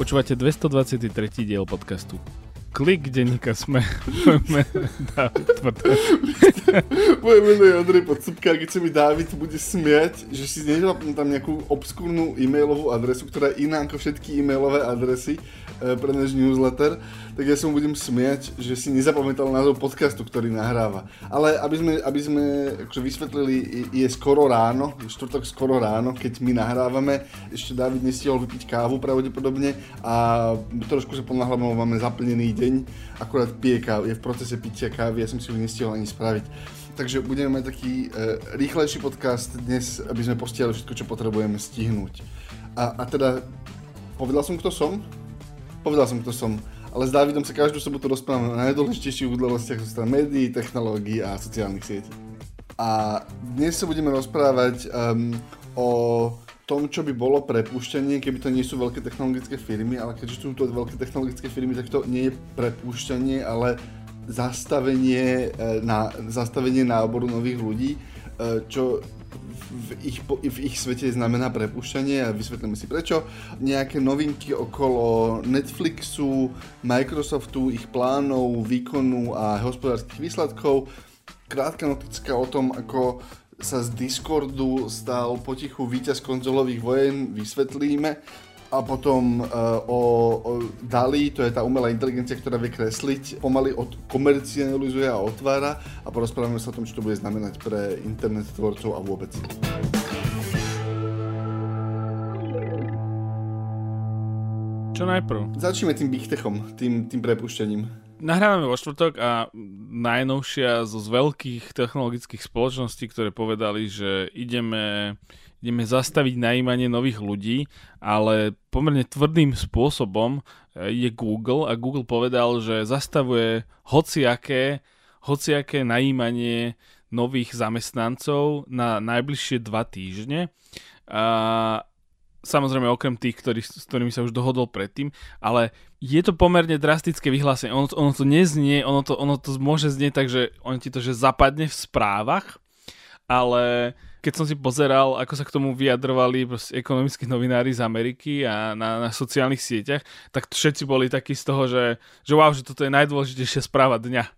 Počúvate 223. diel podcastu. Klik denníka sme. Moje meno je Ondrej Podsúbka, keď sa mi Dávid bude smiať, že si neželapnú tam nejakú obskúrnu e-mailovú adresu, ktorá je iná ako všetky e-mailové adresy e, pre náš newsletter, tak ja sa mu budem smiať, že si nezapamätal názov podcastu, ktorý nahráva. Ale aby sme, aby sme akože vysvetlili, je skoro ráno, štvrtok skoro ráno, keď my nahrávame, ešte Dávid nestihol vypiť kávu pravdepodobne a trošku sa ponáhľame, máme zaplnený deň, akurát pije kávu, je v procese pitia kávy, ja som si ju nestihol ani spraviť. Takže budeme mať taký e, rýchlejší podcast dnes, aby sme postihali všetko, čo potrebujeme stihnúť. A, a teda, povedal som, kto som? Povedal som, kto som. Ale s Dávidom sa každú sobotu rozprávame o najdôležitejších udalostiach zo strany médií, technológií a sociálnych sietí. A dnes sa budeme rozprávať um, o tom, čo by bolo prepušťanie, keby to nie sú veľké technologické firmy, ale keďže sú to veľké technologické firmy, tak to nie je prepušťanie, ale zastavenie, e, na, zastavenie náboru nových ľudí, e, čo v ich, v ich svete znamená prepušťanie a vysvetlíme si prečo. Nejaké novinky okolo Netflixu, Microsoftu, ich plánov, výkonu a hospodárskych výsledkov. Krátka notická o tom, ako sa z Discordu stal potichu víťaz konzolových vojen, vysvetlíme. A potom uh, o, o DALI, to je tá umelá inteligencia, ktorá vie kresliť, pomaly od, komercializuje a otvára a porozprávame sa o tom, čo to bude znamenať pre internet tvorcov a vôbec. Čo najprv? Začneme tým big techom, tým, tým prepušťaním nahrávame vo štvrtok a najnovšia zo z veľkých technologických spoločností, ktoré povedali, že ideme, ideme zastaviť najímanie nových ľudí, ale pomerne tvrdým spôsobom je Google a Google povedal, že zastavuje hociaké, hociaké najímanie nových zamestnancov na najbližšie dva týždne. A samozrejme okrem tých, ktorý, s ktorými sa už dohodol predtým, ale je to pomerne drastické vyhlásenie. Ono, ono to neznie, ono to, ono to môže znieť tak, že on ti to že zapadne v správach, ale keď som si pozeral, ako sa k tomu vyjadrovali ekonomickí novinári z Ameriky a na, na sociálnych sieťach, tak všetci boli takí z toho, že, že wow, že toto je najdôležitejšia správa dňa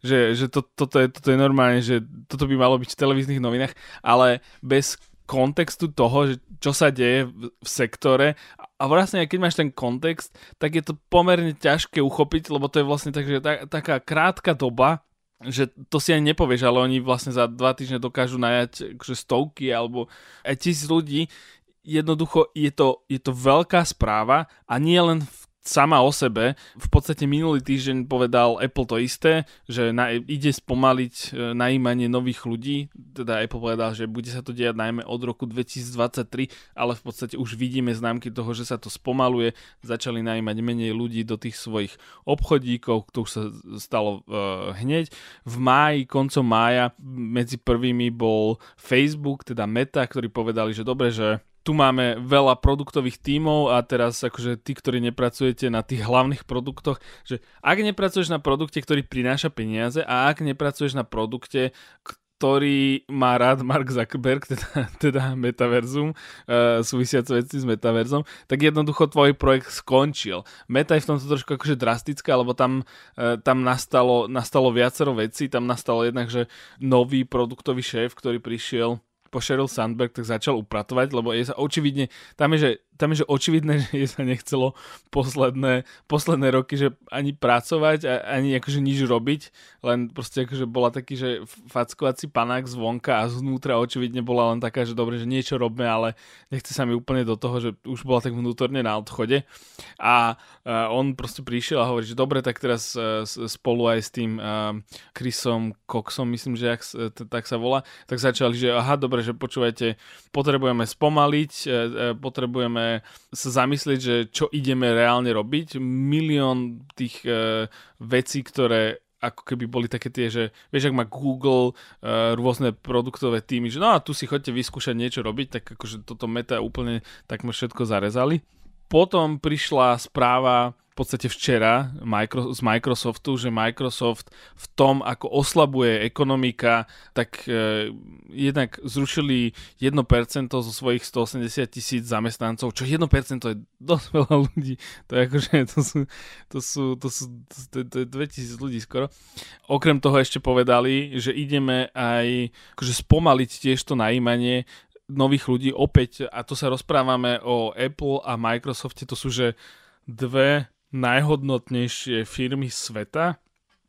že, že to, toto, je, toto je normálne, že toto by malo byť v televíznych novinách, ale bez kontextu toho, že čo sa deje v, v sektore a vlastne keď máš ten kontext, tak je to pomerne ťažké uchopiť, lebo to je vlastne tak, že tak, taká krátka doba, že to si ani nepovieš, ale oni vlastne za dva týždne dokážu najať akože stovky alebo aj tisíc ľudí. Jednoducho je to, je to veľká správa a nie len v sama o sebe. V podstate minulý týždeň povedal Apple to isté, že na, ide spomaliť e, najímanie nových ľudí. Teda Apple povedal, že bude sa to diať najmä od roku 2023, ale v podstate už vidíme známky toho, že sa to spomaluje. Začali najímať menej ľudí do tých svojich obchodíkov, to už sa stalo uh, hneď. V máji, koncom mája medzi prvými bol Facebook, teda Meta, ktorí povedali, že dobre, že tu máme veľa produktových tímov a teraz akože tí, ktorí nepracujete na tých hlavných produktoch, že ak nepracuješ na produkte, ktorý prináša peniaze a ak nepracuješ na produkte, ktorý má rád Mark Zuckerberg, teda, teda Metaverzum, uh, súvisiace veci s Metaverzom, tak jednoducho tvoj projekt skončil. Meta je v tomto trošku akože drastická, lebo tam, uh, tam nastalo, nastalo viacero vecí, tam nastalo jednak, že nový produktový šéf, ktorý prišiel po Sheryl Sandberg, tak začal upratovať, lebo je sa očividne, tam je, že tam je, že očividné, že sa nechcelo posledné, posledné roky, že ani pracovať, ani akože nič robiť, len proste akože bola taký, že fackovací panák zvonka a znútra očividne bola len taká, že dobre, že niečo robíme, ale nechce sa mi úplne do toho, že už bola tak vnútorne na odchode. A, a on proste prišiel a hovorí, že dobre, tak teraz uh, spolu aj s tým uh, Chrisom Coxom, myslím, že ak, tak sa volá, tak začali, že aha, dobre, že počúvajte, potrebujeme spomaliť, uh, potrebujeme sa zamyslieť, že čo ideme reálne robiť. Milión tých uh, vecí, ktoré ako keby boli také tie, že vieš, ak má Google uh, rôzne produktové týmy, že no a tu si chodte vyskúšať niečo robiť, tak akože toto meta úplne takmer všetko zarezali. Potom prišla správa podstate včera z Microsoftu, že Microsoft v tom, ako oslabuje ekonomika, tak e, jednak zrušili 1% zo svojich 180 tisíc zamestnancov, čo 1% je dosť veľa ľudí. To je akože, to sú, to sú, to sú to, to, to 2000 ľudí skoro. Okrem toho ešte povedali, že ideme aj akože spomaliť tiež to najímanie nových ľudí opäť, a to sa rozprávame o Apple a Microsofte, to sú že dve najhodnotnejšie firmy sveta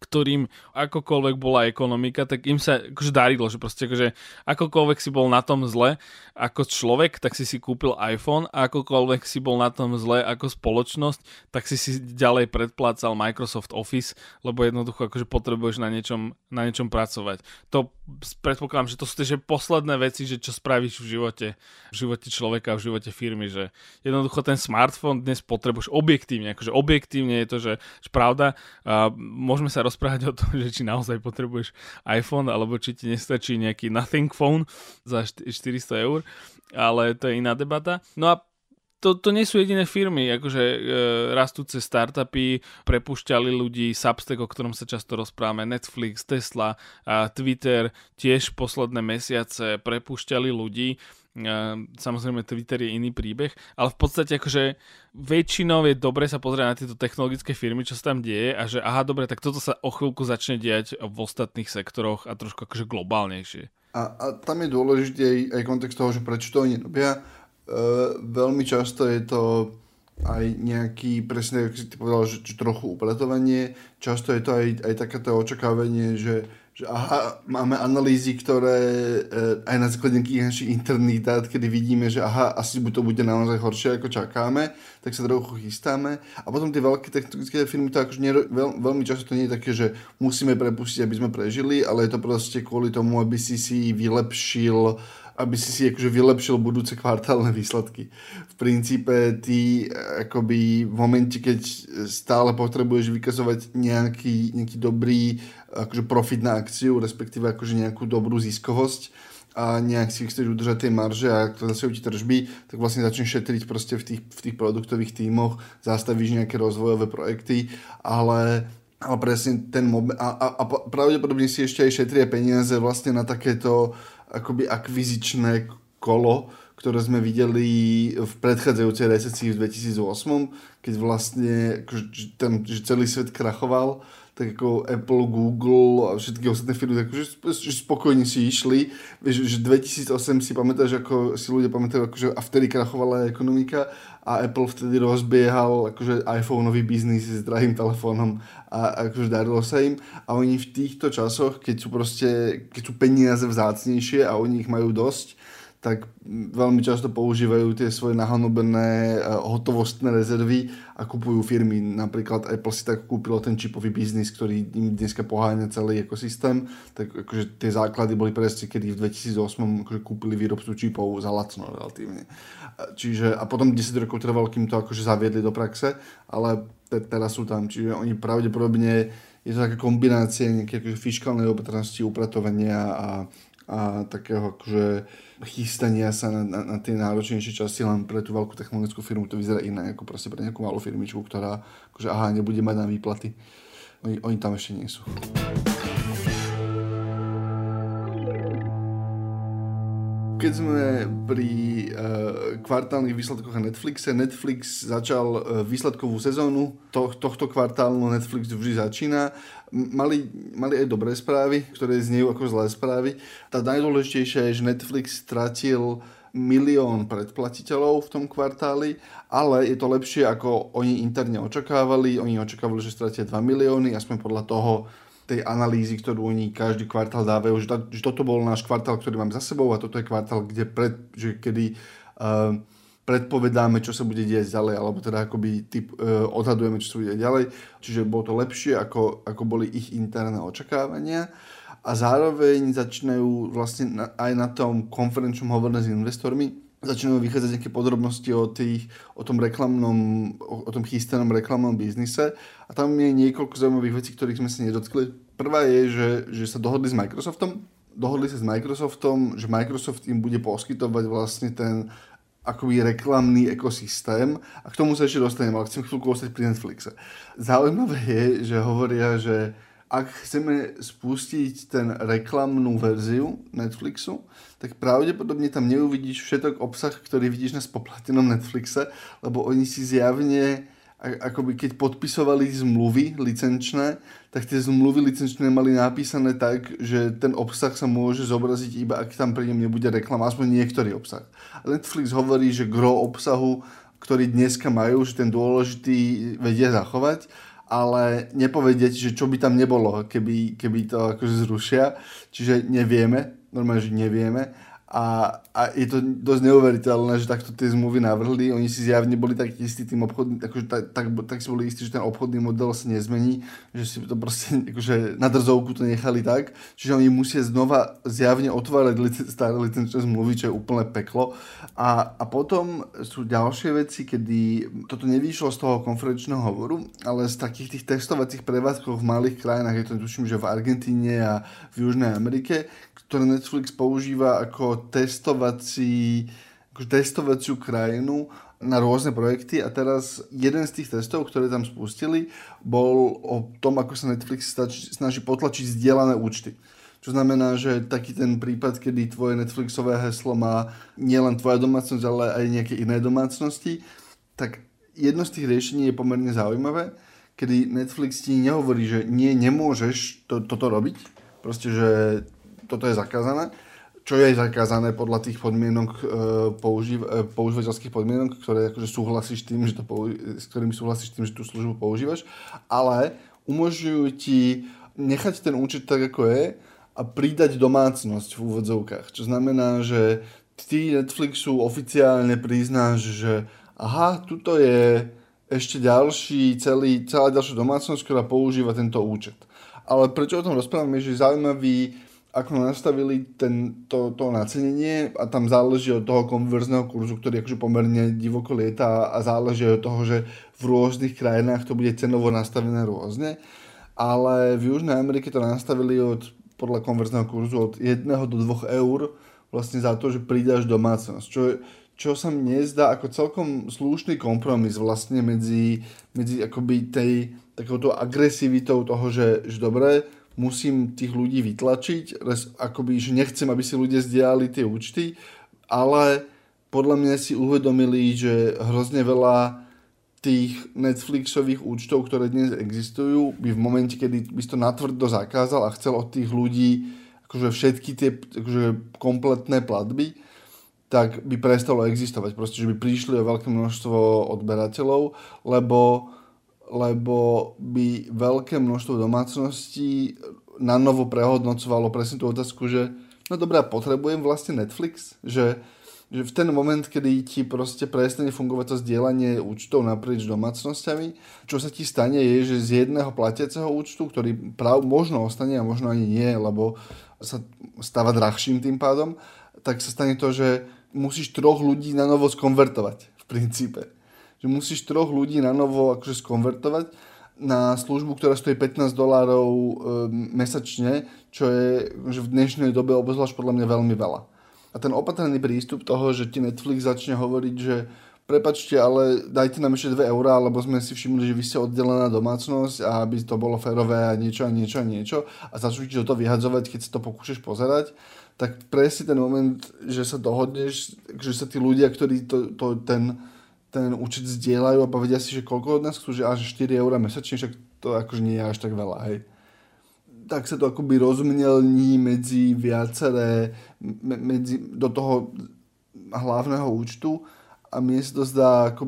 ktorým akokoľvek bola ekonomika, tak im sa akože darilo, že proste akože akokoľvek si bol na tom zle ako človek, tak si si kúpil iPhone a akokoľvek si bol na tom zle ako spoločnosť, tak si si ďalej predplácal Microsoft Office, lebo jednoducho akože potrebuješ na niečom, na niečom pracovať. To predpokladám, že to sú tie posledné veci, že čo spravíš v živote, v živote človeka, v živote firmy, že jednoducho ten smartfón dnes potrebuješ objektívne, akože objektívne je to, že, že pravda, a môžeme sa rozprávať o tom, že či naozaj potrebuješ iPhone, alebo či ti nestačí nejaký Nothing Phone za 400 eur, ale to je iná debata. No a to, to nie sú jediné firmy, akože e, rastúce startupy prepúšťali ľudí, Substack, o ktorom sa často rozprávame, Netflix, Tesla, a Twitter tiež posledné mesiace prepúšťali ľudí Samozrejme, Twitter je iný príbeh, ale v podstate akože väčšinou je dobre sa pozrieť na tieto technologické firmy, čo sa tam deje a že aha, dobre, tak toto sa o chvíľku začne diať v ostatných sektoroch a trošku akože globálnejšie. A, a tam je dôležitý aj, aj kontext toho, že prečo to oni robia. E, veľmi často je to aj nejaký, presne ako si ty povedal, že, že trochu upratovanie. Často je to aj, aj takéto očakávanie, že že aha, máme analýzy, ktoré e, aj na základe nejakých našich interných dát, kedy vidíme, že aha, asi to bude naozaj horšie, ako čakáme, tak sa trochu chystáme. A potom tie veľké technologické firmy, to akože nie, veľ, veľmi často to nie je také, že musíme prepustiť, aby sme prežili, ale je to proste kvôli tomu, aby si si vylepšil aby si si akože vylepšil budúce kvartálne výsledky. V princípe ty akoby v momente, keď stále potrebuješ vykazovať nejaký, nejaký dobrý akože profit na akciu, respektíve akože nejakú dobrú ziskovosť, a nejak si chceš udržať tie marže a to zase ti tržby, tak vlastne začneš šetriť proste v tých, v tých produktových tímoch, zastavíš nejaké rozvojové projekty, ale ale presne ten moment, a, a, a pravdepodobne si ešte aj šetria peniaze vlastne na takéto akoby akvizičné kolo, ktoré sme videli v predchádzajúcej recesii v 2008, keď vlastne akože, ten, že celý svet krachoval, tak ako Apple, Google a všetky ostatné firmy, tak že, že spokojne si išli. Vieš, že 2008 si pamätáš, ako si ľudia pamätajú, akože, a vtedy krachovala ekonomika a Apple vtedy rozbiehal akože iPhoneový biznis s drahým telefónom a akože darilo sa im. A oni v týchto časoch, keď sú proste, keď sú peniaze vzácnejšie a oni ich majú dosť, tak veľmi často používajú tie svoje nahanúbené eh, hotovostné rezervy a kupujú firmy. Napríklad Apple si tak kúpilo ten čipový biznis, ktorý im dneska poháňa celý ekosystém. Tak akože tie základy boli presne, kedy v 2008 akože kúpili výrobcu čipov za lacno relatívne. Čiže, a potom 10 rokov trvalo, kým to akože zaviedli do praxe, ale te, teraz sú tam. Čiže oni pravdepodobne je to taká kombinácia nejaké akože fiskálnej opatrnosti, upratovania a, a takého akože chystania sa na, na, na tie náročnejšie časti len pre tú veľkú technologickú firmu to vyzerá iné ako proste pre nejakú malú firmičku, ktorá akože aha, nebude mať na výplaty. Oni, oni tam ešte nie sú. keď sme pri uh, kvartálnych výsledkoch na Netflixe, Netflix začal uh, výsledkovú sezónu, to, tohto kvartálnu Netflix vždy začína. Mali, mali aj dobré správy, ktoré znejú ako zlé správy. Tá najdôležitejšia je, že Netflix stratil milión predplatiteľov v tom kvartáli, ale je to lepšie, ako oni interne očakávali. Oni očakávali, že stratia 2 milióny, aspoň podľa toho, tej analýzy, ktorú oni každý kvartál dávajú, že, to, že toto bol náš kvartál, ktorý mám za sebou a toto je kvartál, kde pred, že kedy uh, predpovedáme, čo sa bude diať ďalej, alebo teda akoby typ, uh, odhadujeme, čo sa bude ďalej. Čiže bolo to lepšie, ako, ako boli ich interné očakávania. A zároveň začínajú vlastne na, aj na tom konferenčnom hovorne s investormi, začínajú vychádzať nejaké podrobnosti o, tých, o tom reklamnom, o, o tom chystanom reklamnom biznise a tam je niekoľko zaujímavých vecí, ktorých sme sa nedotkli. Prvá je, že, že sa dohodli s Microsoftom, dohodli sa s Microsoftom, že Microsoft im bude poskytovať vlastne ten akoby reklamný ekosystém a k tomu sa ešte dostanem, ale chcem chvíľku ostať pri Netflixe. Zaujímavé je, že hovoria, že ak chceme spustiť ten reklamnú verziu Netflixu, tak pravdepodobne tam neuvidíš všetok obsah, ktorý vidíš na spoplatenom Netflixe, lebo oni si zjavne akoby keď podpisovali zmluvy licenčné, tak tie zmluvy licenčné mali napísané tak, že ten obsah sa môže zobraziť iba ak tam pri ňom nebude reklama, aspoň niektorý obsah. Netflix hovorí, že gro obsahu, ktorý dneska majú, že ten dôležitý vedia zachovať, ale nepovedieť, že čo by tam nebolo, keby, keby to akože zrušia. Čiže nevieme, normálne, že nevieme a, a je to dosť neuveriteľné, že takto tie zmluvy navrhli. Oni si zjavne boli tak istí tým obchodným, akože tak, tak, tak si boli istí, že ten obchodný model sa nezmení, že si to proste akože na drzovku to nechali tak. Čiže oni musia znova zjavne otvárať licen, staré licenčné zmluvy, čo je úplne peklo. A, a potom sú ďalšie veci, kedy toto nevyšlo z toho konferenčného hovoru, ale z takých tých testovacích prevádzkov v malých krajinách, je to tuším, že v Argentíne a v Južnej Amerike, ktoré Netflix používa ako testovací, ako testovaciu krajinu na rôzne projekty a teraz jeden z tých testov, ktoré tam spustili, bol o tom, ako sa Netflix snaží potlačiť zdieľané účty. Čo znamená, že taký ten prípad, kedy tvoje Netflixové heslo má nielen tvoja domácnosť, ale aj nejaké iné domácnosti, tak jedno z tých riešení je pomerne zaujímavé, kedy Netflix ti nehovorí, že nie, nemôžeš to, toto robiť, proste, že toto je zakázané, čo je zakázané podľa tých podmienok e, použív, e, používateľských podmienok, ktoré akože súhlasíš tým, že to použi- s ktorými súhlasíš tým, že tú službu používaš, ale umožňujú ti nechať ten účet tak, ako je a pridať domácnosť v úvodzovkách. Čo znamená, že ty Netflixu oficiálne priznáš, že aha, tuto je ešte ďalší, celý, celá ďalšia domácnosť, ktorá používa tento účet. Ale prečo o tom rozprávam, je, že zaujímavý ako nastavili ten, to, to nacenenie a tam záleží od toho konverzného kurzu, ktorý akože pomerne divoko lieta a záleží od toho, že v rôznych krajinách to bude cenovo nastavené rôzne. Ale v Južnej Amerike to nastavili od, podľa konverzného kurzu od 1 do 2 eur vlastne za to, že pridáš domácnosť. Čo, čo sa mne zdá ako celkom slušný kompromis vlastne medzi, medzi akoby tej takouto agresivitou toho, že, že dobre, musím tých ľudí vytlačiť, akoby, že nechcem, aby si ľudia zdieľali tie účty, ale podľa mňa si uvedomili, že hrozne veľa tých Netflixových účtov, ktoré dnes existujú, by v momente, kedy by to natvrdo zakázal a chcel od tých ľudí akože všetky tie akože kompletné platby, tak by prestalo existovať. Proste, že by prišli o veľké množstvo odberateľov, lebo lebo by veľké množstvo domácností na novo prehodnocovalo presne tú otázku, že no dobré, potrebujem vlastne Netflix, že, že v ten moment, kedy ti proste prestane fungovať to zdieľanie účtov naprieč domácnosťami, čo sa ti stane je, že z jedného platiaceho účtu, ktorý prav, možno ostane a možno ani nie, lebo sa stáva drahším tým pádom, tak sa stane to, že musíš troch ľudí na novo skonvertovať v princípe že musíš troch ľudí na novo akože skonvertovať na službu, ktorá stojí 15 dolárov e, mesačne, čo je že v dnešnej dobe obzvlášť podľa mňa veľmi veľa. A ten opatrný prístup toho, že ti Netflix začne hovoriť, že prepačte, ale dajte nám ešte 2 eurá, lebo sme si všimli, že vy ste oddelená domácnosť a aby to bolo férové a niečo a niečo a niečo a začnú ti to vyhadzovať, keď si to pokúšeš pozerať, tak presne ten moment, že sa dohodneš, že sa tí ľudia, ktorí to, to, ten, ten účet zdieľajú a povedia si, že koľko od nás chcú, že až 4 eur mesačne, však to akože nie je až tak veľa, hej. Tak sa to akoby rozmenelní medzi viaceré, medzi, do toho hlavného účtu a mne sa to zdá ako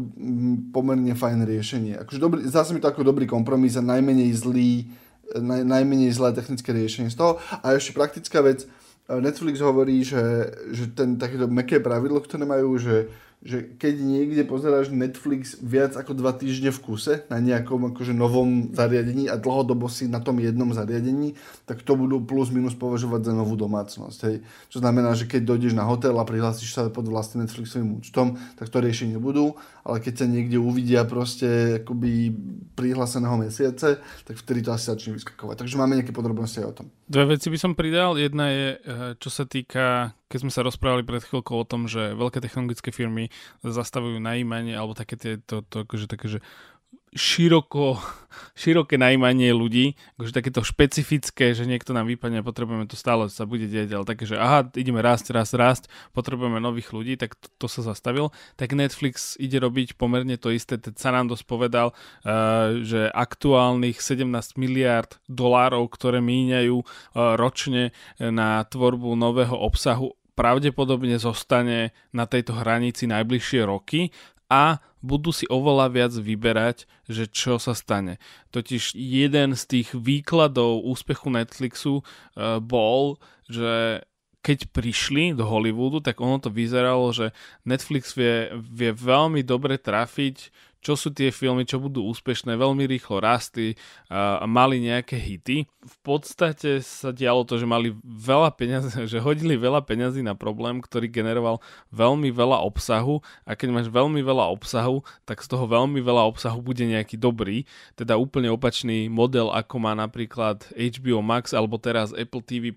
pomerne fajn riešenie. Akože dobrý, zdá sa mi to ako dobrý kompromis a najmenej zlý, naj, najmenej zlé technické riešenie z toho. A ešte praktická vec, Netflix hovorí, že, že ten takéto meké pravidlo, ktoré majú, že že keď niekde pozeráš Netflix viac ako dva týždne v kuse na nejakom akože novom zariadení a dlhodobo si na tom jednom zariadení, tak to budú plus minus považovať za novú domácnosť. Hej. Čo znamená, že keď dojdeš na hotel a prihlásiš sa pod vlastným Netflixovým účtom, tak to riešiť nebudú, ale keď sa niekde uvidia proste akoby prihláseného mesiace, tak vtedy to asi začne vyskakovať. Takže máme nejaké podrobnosti aj o tom. Dve veci by som pridal. Jedna je, eh, čo sa týka keď sme sa rozprávali pred chvíľkou o tom, že veľké technologické firmy zastavujú najímanie alebo také tie, to, to, akože, také, že široko, široké najímanie ľudí, akože takéto špecifické, že niekto nám vypadne a potrebujeme to stále, sa bude deť, ale také, že aha, ideme rásť, rásť, rásť, potrebujeme nových ľudí, tak to, to sa zastavil. Tak Netflix ide robiť pomerne to isté, teď sa nám dosť povedal, uh, že aktuálnych 17 miliard dolárov, ktoré míňajú uh, ročne na tvorbu nového obsahu, pravdepodobne zostane na tejto hranici najbližšie roky a budú si oveľa viac vyberať, že čo sa stane. Totiž jeden z tých výkladov úspechu Netflixu uh, bol, že keď prišli do Hollywoodu, tak ono to vyzeralo, že Netflix vie, vie veľmi dobre trafiť čo sú tie filmy, čo budú úspešné, veľmi rýchlo rastli a mali nejaké hity. V podstate sa dialo to, že mali veľa peniazy, že hodili veľa peňazí na problém, ktorý generoval veľmi veľa obsahu. A keď máš veľmi veľa obsahu, tak z toho veľmi veľa obsahu bude nejaký dobrý, teda úplne opačný model, ako má napríklad HBO Max alebo teraz Apple TV+,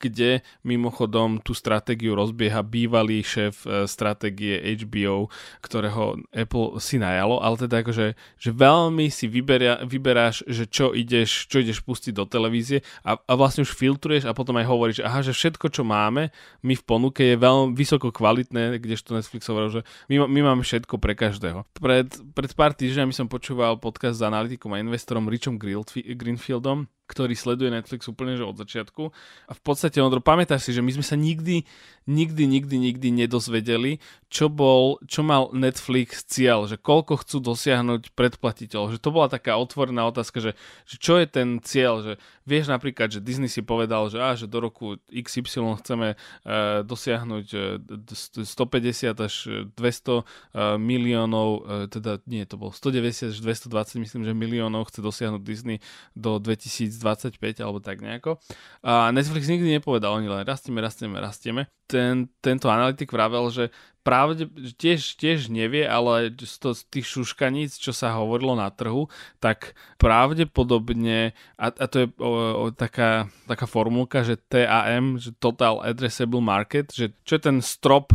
kde mimochodom tú stratégiu rozbieha bývalý šéf e, stratégie HBO, ktorého Apple si najalo ale teda akože že veľmi si vyberia, vyberáš, že čo ideš, čo ideš pustiť do televízie a, a vlastne už filtruješ a potom aj hovoríš, aha, že všetko, čo máme my v ponuke je veľmi vysoko kvalitné, kdežto Netflix hovoril, že my, my máme všetko pre každého. Pred, pred pár týždňami som počúval podcast s analytikom a investorom Richom Greenfieldom, ktorý sleduje Netflix úplne že od začiatku. A v podstate, Ondro, pamätáš si, že my sme sa nikdy, nikdy, nikdy, nikdy nedozvedeli, čo bol, čo mal Netflix cieľ, že koľko chcú dosiahnuť predplatiteľov. Že to bola taká otvorená otázka, že, že čo je ten cieľ, že vieš napríklad, že Disney si povedal, že, á, že do roku XY chceme uh, dosiahnuť e, 150 až 200 uh, miliónov, uh, teda nie, to bolo 190 až 220, myslím, že miliónov chce dosiahnuť Disney do 2000 2025 alebo tak nejako. A Netflix nikdy nepovedal, oni len rastieme, rastieme, rastieme. Ten, tento analytik vravel, že pravde, tiež, tiež nevie, ale z, to, z tých šuškaníc, čo sa hovorilo na trhu, tak pravdepodobne, a, a to je o, o, taká, taká formulka, že TAM, že Total Addressable Market, že čo je ten strop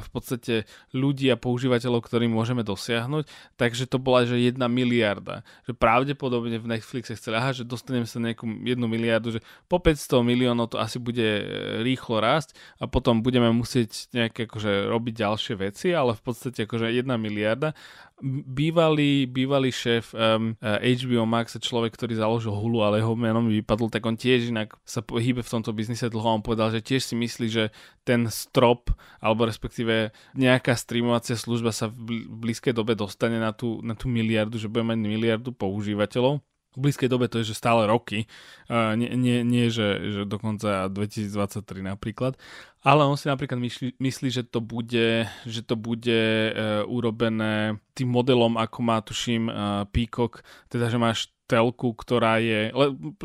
v podstate ľudí a používateľov, ktorý môžeme dosiahnuť, takže to bola, že jedna miliarda. Že pravdepodobne v Netflixe chceli, aha, že dostaneme sa nejakú jednu miliardu, že po 500 miliónov to asi bude e, rýchlo rásť a potom budeme musieť nejaké akože robiť ďalšie veci, ale v podstate akože jedna miliarda. Bývalý, bývalý šéf um, HBO Max, človek, ktorý založil Hulu, ale jeho menom mi vypadol, tak on tiež inak sa hýbe v tomto biznise dlho. On povedal, že tiež si myslí, že ten strop, alebo respektíve nejaká streamovacia služba sa v blízkej dobe dostane na tú, na tú miliardu, že bude mať miliardu používateľov blízkej dobe to je, že stále roky, nie, nie, nie že, že dokonca 2023 napríklad, ale on si napríklad myslí, myslí že to bude, že to bude uh, urobené tým modelom, ako má tuším uh, Peacock, teda že máš telku, ktorá je,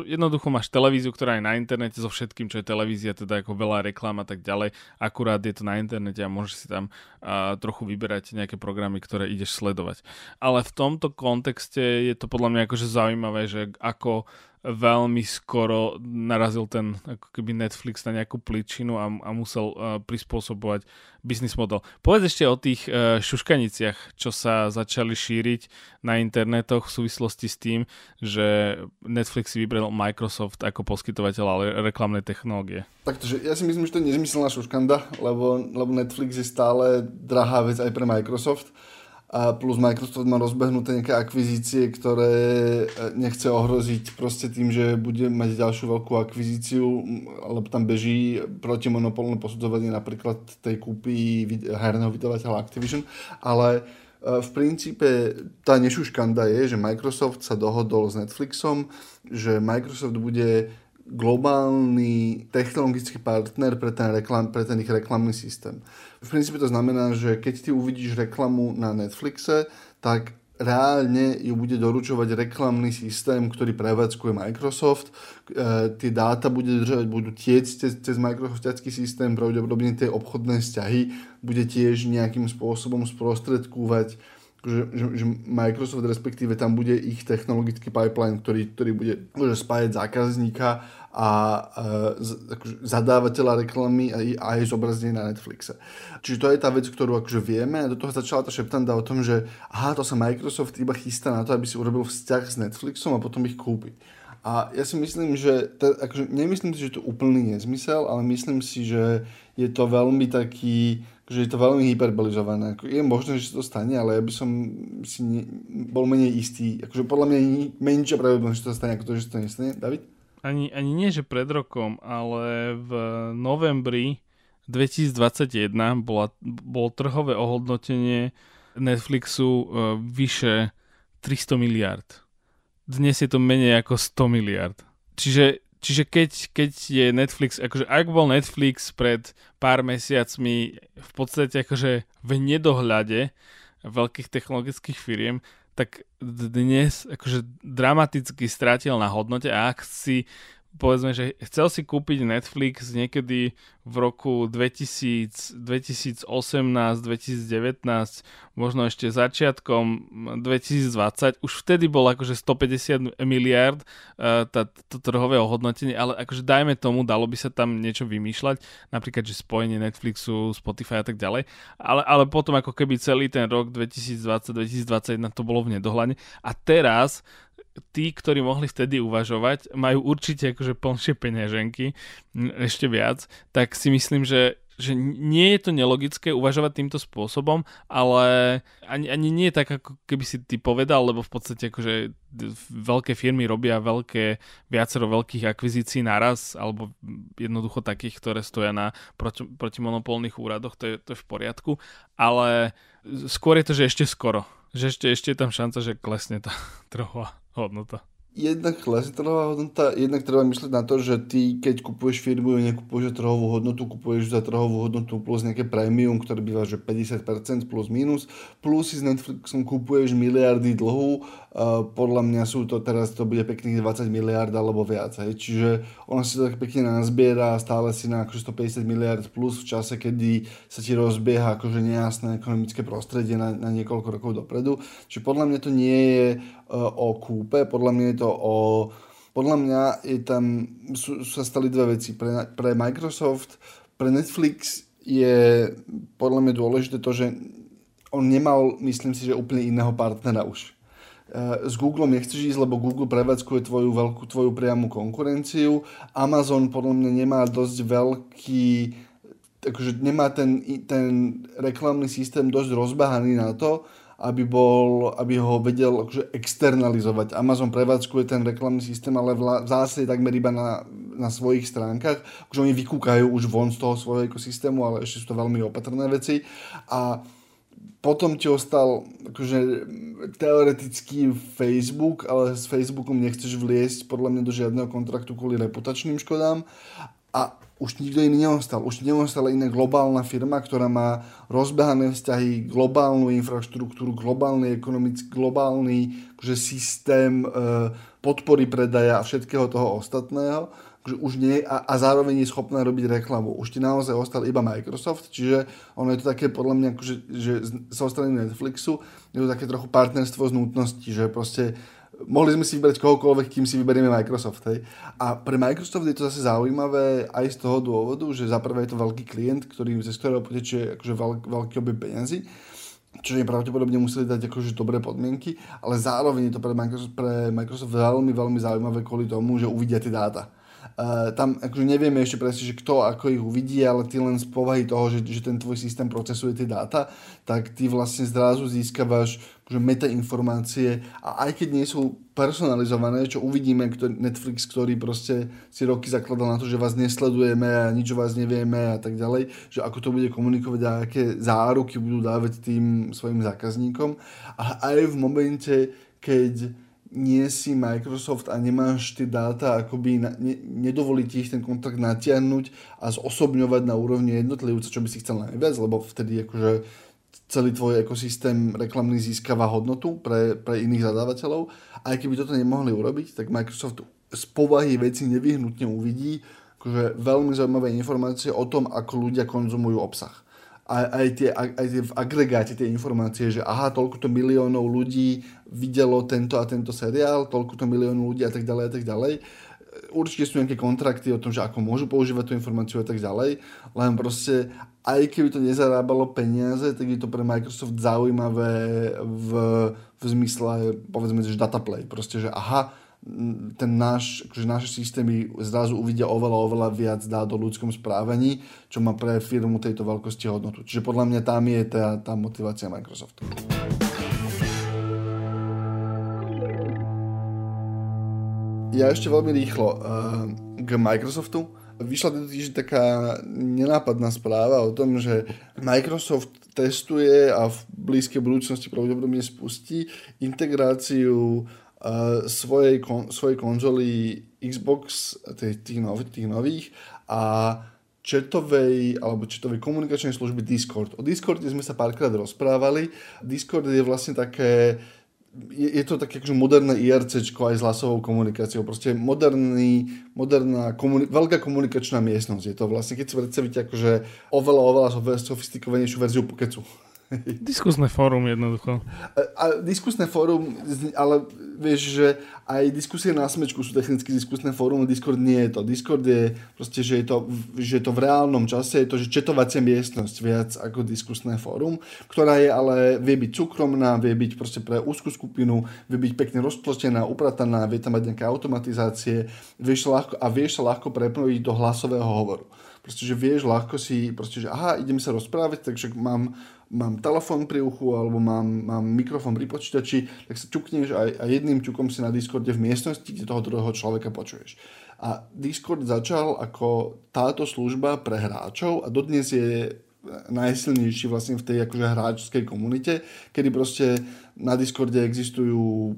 jednoducho máš televíziu, ktorá je na internete so všetkým, čo je televízia, teda ako veľa reklám a tak ďalej, akurát je to na internete a môžeš si tam uh, trochu vyberať nejaké programy, ktoré ideš sledovať. Ale v tomto kontexte je to podľa mňa akože zaujímavé, že ako veľmi skoro narazil ten ako keby Netflix na nejakú pličinu a, a musel uh, prispôsobovať business model. Povedz ešte o tých uh, šuškaniciach, čo sa začali šíriť na internetoch v súvislosti s tým, že Netflix si vybral Microsoft ako poskytovateľ ale reklamnej technológie. Takže ja si myslím, že to je nezmyselná šuškanda, lebo, lebo Netflix je stále drahá vec aj pre Microsoft a plus Microsoft má rozbehnuté nejaké akvizície, ktoré e, nechce ohroziť proste tým, že bude mať ďalšiu veľkú akvizíciu, lebo tam beží protimonopolné posudzovanie napríklad tej kúpy herného vydavateľa Activision, ale e, v princípe tá nešuškanda je, že Microsoft sa dohodol s Netflixom, že Microsoft bude globálny technologický partner pre ten, reklam, pre ten ich reklamný systém. V princípe to znamená, že keď ty uvidíš reklamu na Netflixe, tak reálne ju bude doručovať reklamný systém, ktorý prevádzkuje Microsoft. E, tie dáta bude držať, budú tieť cez, cez Microsoftiacký systém, pravdepodobne tie obchodné vzťahy bude tiež nejakým spôsobom sprostredkúvať že, že, že Microsoft respektíve tam bude ich technologický pipeline, ktorý, ktorý bude môže spájať zákazníka a uh, akože zadávateľa reklamy a aj zobrazenie na Netflixe. Čiže to je tá vec, ktorú akože vieme a do toho začala tá šeptanda o tom, že aha, to sa Microsoft iba chystá na to, aby si urobil vzťah s Netflixom a potom ich kúpi. A ja si myslím, že, to, akože nemyslím si, že to úplný nezmysel, ale myslím si, že je to veľmi taký, že je to veľmi hyperbolizované. Je možné, že to stane, ale ja by som si ne, bol menej istý. Akože podľa mňa je menšia pravdepodobnosť, že to stane, ako to, že to nestane. David? ani, ani nie, že pred rokom, ale v novembri 2021 bola, bolo trhové ohodnotenie Netflixu uh, vyše 300 miliard. Dnes je to menej ako 100 miliard. Čiže, čiže keď, keď je Netflix, akože ak bol Netflix pred pár mesiacmi v podstate akože v nedohľade veľkých technologických firiem, tak dnes akože dramaticky stratil na hodnote a ak si povedzme, že chcel si kúpiť Netflix niekedy v roku 2000, 2018, 2019, možno ešte začiatkom 2020, už vtedy bol akože 150 miliard uh, to trhové ohodnotenie, ale akože dajme tomu, dalo by sa tam niečo vymýšľať, napríklad, že spojenie Netflixu, Spotify a tak ďalej, ale, ale potom ako keby celý ten rok 2020-2021 to bolo v nedohľadne. A teraz tí, ktorí mohli vtedy uvažovať, majú určite akože plnšie peňaženky, ešte viac, tak si myslím, že že nie je to nelogické uvažovať týmto spôsobom, ale ani, ani nie je tak, ako keby si ty povedal, lebo v podstate akože veľké firmy robia veľké, viacero veľkých akvizícií naraz, alebo jednoducho takých, ktoré stoja na proti, protimonopolných úradoch, to je, to je v poriadku, ale skôr je to, že ešte skoro, že ešte, ešte je tam šanca, že klesne tá trhová hodnota. Jednak klesne trhová hodnota, jednak treba myslieť na to, že ty, keď kupuješ firmu, nekupuješ za trhovú hodnotu, kupuješ za trhovú hodnotu plus nejaké prémium, ktoré býva, že 50% plus minus, plus si s Netflixom kupuješ miliardy dlhu, uh, podľa mňa sú to teraz, to bude pekných 20 miliard alebo viac, hej. čiže ona si to tak pekne nazbiera stále si na akože 150 miliard plus v čase, kedy sa ti rozbieha akože nejasné ekonomické prostredie na, na niekoľko rokov dopredu, čiže podľa mňa to nie je o kúpe, podľa mňa je to o... Podľa mňa je tam, sú, sa stali dve veci. Pre, pre Microsoft, pre Netflix je podľa mňa dôležité to, že on nemal, myslím si, že úplne iného partnera už. E, s Google nechceš ísť, lebo Google prevádzkuje tvoju veľkú, tvoju priamu konkurenciu. Amazon podľa mňa nemá dosť veľký takže nemá ten, ten reklamný systém dosť rozbahaný na to, aby, bol, aby ho vedel akože externalizovať. Amazon prevádzkuje ten reklamný systém, ale v zásade takmer iba na, na svojich stránkach. Akože oni vykúkajú už von z toho svojho ekosystému, ale ešte sú to veľmi opatrné veci. A potom ti ostal akože, teoretický Facebook, ale s Facebookom nechceš vliesť podľa mňa do žiadneho kontraktu kvôli reputačným škodám. A už nikto iný neostal. Už neostala iná globálna firma, ktorá má rozbehané vzťahy, globálnu infraštruktúru, globálny ekonomický, globálny akože systém e, podpory predaja a všetkého toho ostatného že už nie, a, a zároveň je schopná robiť reklamu. Už ti naozaj ostal iba Microsoft, čiže ono je to také podľa mňa, akože, že sa strany Netflixu je to také trochu partnerstvo z nutnosti, že proste mohli sme si vybrať kohokoľvek, kým si vyberieme Microsoft. Hej. A pre Microsoft je to zase zaujímavé aj z toho dôvodu, že za prvé je to veľký klient, ktorý, z ktorého potečie akože veľk, veľký objem peniazy, čo je pravdepodobne museli dať akože dobré podmienky, ale zároveň je to pre Microsoft, pre Microsoft veľmi, veľmi zaujímavé kvôli tomu, že uvidia tie dáta. Uh, tam akože nevieme ešte presne, že kto ako ich uvidí, ale ty len z povahy toho, že, že ten tvoj systém procesuje tie dáta, tak ty vlastne zrazu získavaš akože metainformácie a aj keď nie sú personalizované, čo uvidíme, ktorý, Netflix, ktorý proste si roky zakladal na to, že vás nesledujeme a nič o vás nevieme a tak ďalej, že ako to bude komunikovať a aké záruky budú dávať tým svojim zákazníkom. A aj v momente, keď nie si Microsoft a nemáš tie dáta, akoby na, ne, nedovolí ti ich ten kontrakt natiahnuť a zosobňovať na úrovni jednotlivca, čo by si chcel najviac, lebo vtedy akože celý tvoj ekosystém reklamný získava hodnotu pre, pre iných zadávateľov. A aj keby toto nemohli urobiť, tak Microsoft z povahy veci nevyhnutne uvidí akože veľmi zaujímavé informácie o tom, ako ľudia konzumujú obsah. Aj, aj, tie, aj tie v agregáte tie informácie, že aha, toľko to miliónov ľudí videlo tento a tento seriál, toľko to miliónov ľudí a tak ďalej a tak ďalej. Určite sú nejaké kontrakty o tom, že ako môžu používať tú informáciu a tak ďalej, len proste aj keby to nezarábalo peniaze, tak je to pre Microsoft zaujímavé v, v zmysle, povedzme, že dataplay. Proste, že aha, ten náš, akože naše systémy zrazu uvidia oveľa, oveľa viac dá do ľudskom správaní, čo má pre firmu tejto veľkosti hodnotu. Čiže podľa mňa tam je tá, tá motivácia Microsoftu. Ja ešte veľmi rýchlo uh, k Microsoftu. Vyšla totiž taká nenápadná správa o tom, že Microsoft testuje a v blízkej budúcnosti pravdepodobne spustí integráciu uh, svojej, kon, svojej konzoly Xbox, tých, tých, nov, tých nových a četovej alebo četovej komunikačnej služby Discord. O Discorde sme sa párkrát rozprávali. Discord je vlastne také je, je to také akože moderné IRC aj s hlasovou komunikáciou. Proste moderný, moderná, komuni- veľká komunikačná miestnosť. Je to vlastne, keď si predstavíte akože oveľa, oveľa sofistikovanejšiu verziu Pokecu. Diskusné fórum jednoducho. A, a diskusné fórum, ale vieš, že aj diskusie na smečku sú technicky diskusné fórum, Discord nie je to. Discord je proste, že je to, že je to v reálnom čase, je to, že četovacia miestnosť viac ako diskusné fórum, ktorá je ale, vie byť súkromná, vie byť proste pre úzkú skupinu, vie byť pekne rozplotená, uprataná, vie tam mať nejaké automatizácie vieš ľahko, a vieš sa ľahko prepnojiť do hlasového hovoru. Proste, že vieš ľahko si, proste, že aha, idem sa rozprávať, takže mám mám telefón pri uchu alebo mám, mám mikrofón pri počítači, tak sa čukneš a, a jedným čukom si na Discorde v miestnosti, kde toho druhého človeka počuješ. A Discord začal ako táto služba pre hráčov a dodnes je najsilnejší vlastne v tej akože hráčskej komunite, kedy proste na Discorde existujú